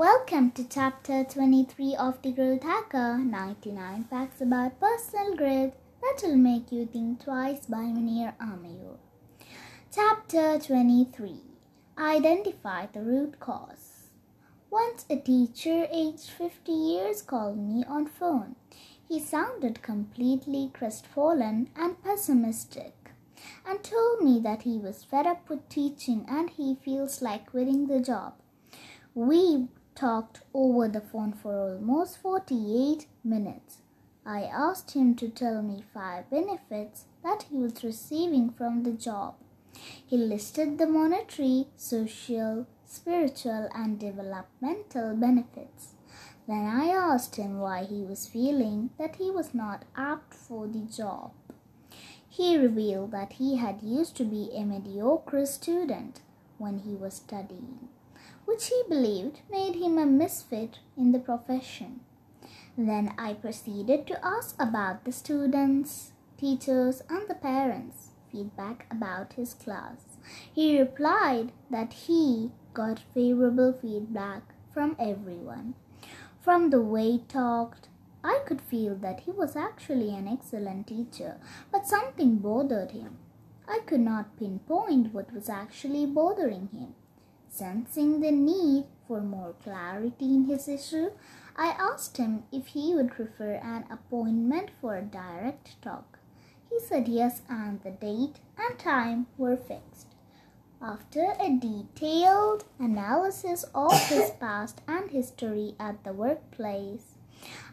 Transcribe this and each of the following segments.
Welcome to chapter 23 of the Growth Hacker 99 Facts about Personal Growth that will make you think twice by Munir Amir. Chapter 23 Identify the root cause. Once a teacher aged 50 years called me on phone. He sounded completely crestfallen and pessimistic and told me that he was fed up with teaching and he feels like quitting the job. We talked over the phone for almost 48 minutes. I asked him to tell me five benefits that he was receiving from the job. He listed the monetary, social, spiritual, and developmental benefits. Then I asked him why he was feeling that he was not apt for the job. He revealed that he had used to be a mediocre student when he was studying which he believed made him a misfit in the profession. Then I proceeded to ask about the students, teachers, and the parents' feedback about his class. He replied that he got favorable feedback from everyone. From the way he talked, I could feel that he was actually an excellent teacher, but something bothered him. I could not pinpoint what was actually bothering him. Sensing the need for more clarity in his issue, I asked him if he would prefer an appointment for a direct talk. He said yes, and the date and time were fixed. After a detailed analysis of his past and history at the workplace,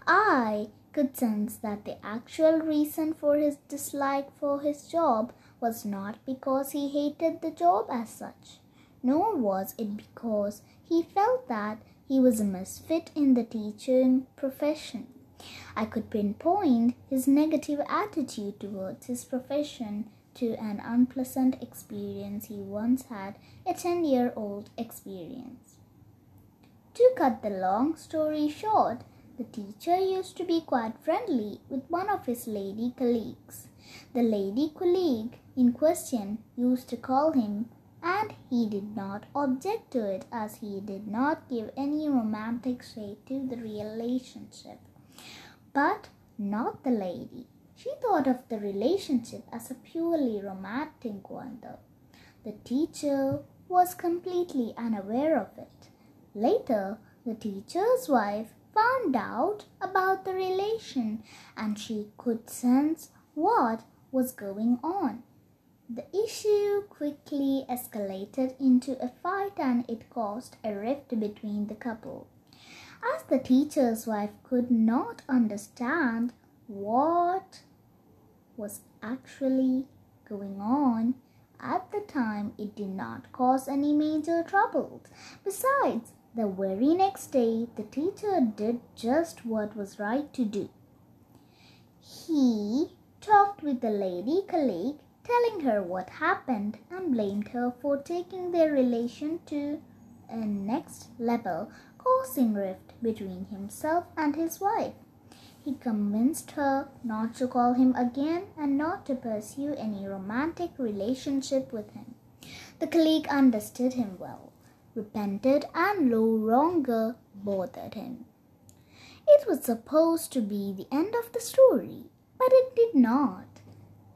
I could sense that the actual reason for his dislike for his job was not because he hated the job as such nor was it because he felt that he was a misfit in the teaching profession. I could pinpoint his negative attitude towards his profession to an unpleasant experience he once had, a 10 year old experience. To cut the long story short, the teacher used to be quite friendly with one of his lady colleagues. The lady colleague in question used to call him and he did not object to it as he did not give any romantic shade to the relationship. But not the lady. She thought of the relationship as a purely romantic one, though. The teacher was completely unaware of it. Later, the teacher's wife found out about the relation and she could sense what was going on. The issue quickly escalated into a fight and it caused a rift between the couple. As the teacher's wife could not understand what was actually going on, at the time it did not cause any major troubles. Besides, the very next day, the teacher did just what was right to do. He talked with the lady colleague telling her what happened and blamed her for taking their relation to a next level, causing rift between himself and his wife. He convinced her not to call him again and not to pursue any romantic relationship with him. The colleague understood him well, repented, and no longer bothered him. It was supposed to be the end of the story, but it did not.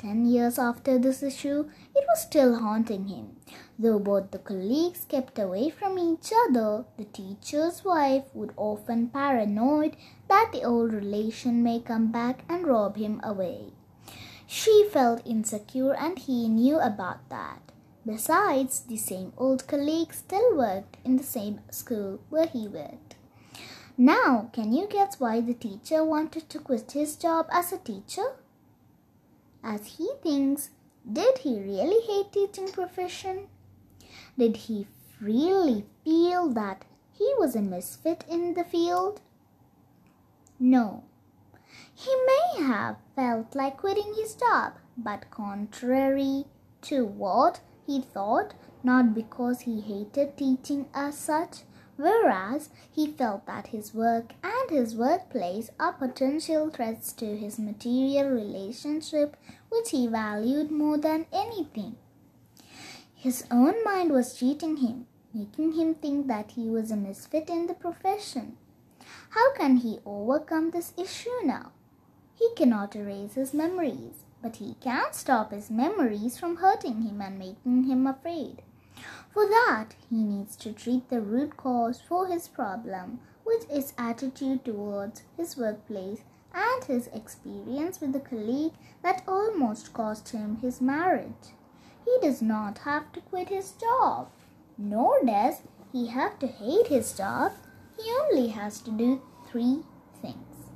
Ten years after this issue, it was still haunting him. Though both the colleagues kept away from each other, the teacher's wife would often paranoid that the old relation may come back and rob him away. She felt insecure and he knew about that. Besides, the same old colleague still worked in the same school where he worked. Now, can you guess why the teacher wanted to quit his job as a teacher? As he thinks did he really hate teaching profession? Did he really feel that he was a misfit in the field? No. He may have felt like quitting his job but contrary to what he thought not because he hated teaching as such whereas he felt that his work and his workplace are potential threats to his material relationship, which he valued more than anything. His own mind was cheating him. making him think that he was a misfit in the profession. How can he overcome this issue now? He cannot erase his memories, but he can stop his memories from hurting him and making him afraid. For that, he needs to treat the root cause for his problem, which is attitude towards his workplace and his experience with the colleague that almost cost him his marriage. He does not have to quit his job, nor does he have to hate his job. He only has to do three things.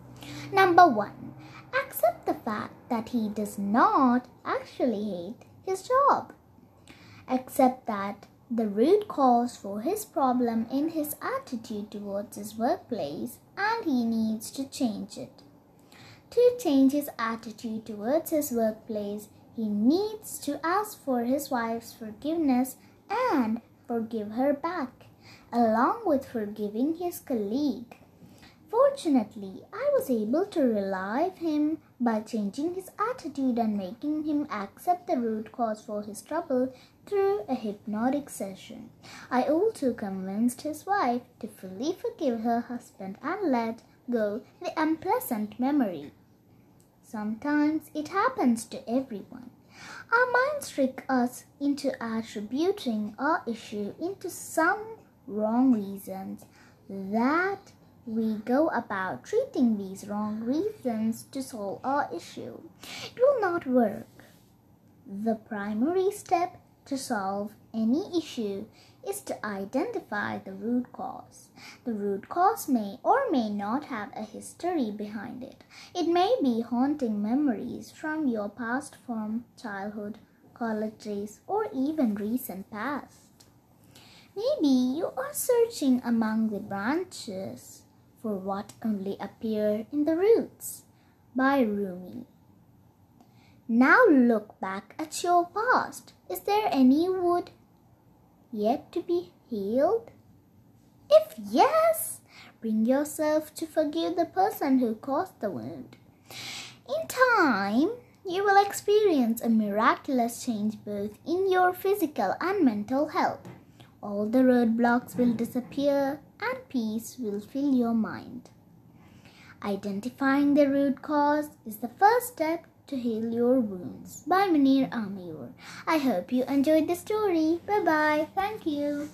Number one, accept the fact that he does not actually hate his job. Accept that the root cause for his problem in his attitude towards his workplace and he needs to change it. To change his attitude towards his workplace, he needs to ask for his wife's forgiveness and forgive her back, along with forgiving his colleague. Fortunately, I was able to relieve him by changing his attitude and making him accept the root cause for his trouble through a hypnotic session. I also convinced his wife to fully forgive her husband and let go the unpleasant memory. Sometimes it happens to everyone. Our minds trick us into attributing our issue into some wrong reasons that we go about treating these wrong reasons to solve our issue. It will not work. The primary step to solve any issue is to identify the root cause. The root cause may or may not have a history behind it. It may be haunting memories from your past from childhood, college days, or even recent past. Maybe you are searching among the branches for what only appear in the roots. By Rumi. Now look back at your past. Is there any wood yet to be healed? If yes, bring yourself to forgive the person who caused the wound. In time, you will experience a miraculous change both in your physical and mental health. All the roadblocks will disappear and peace will fill your mind. Identifying the root cause is the first step to heal your wounds by Munir Amir. I hope you enjoyed the story. Bye bye. Thank you.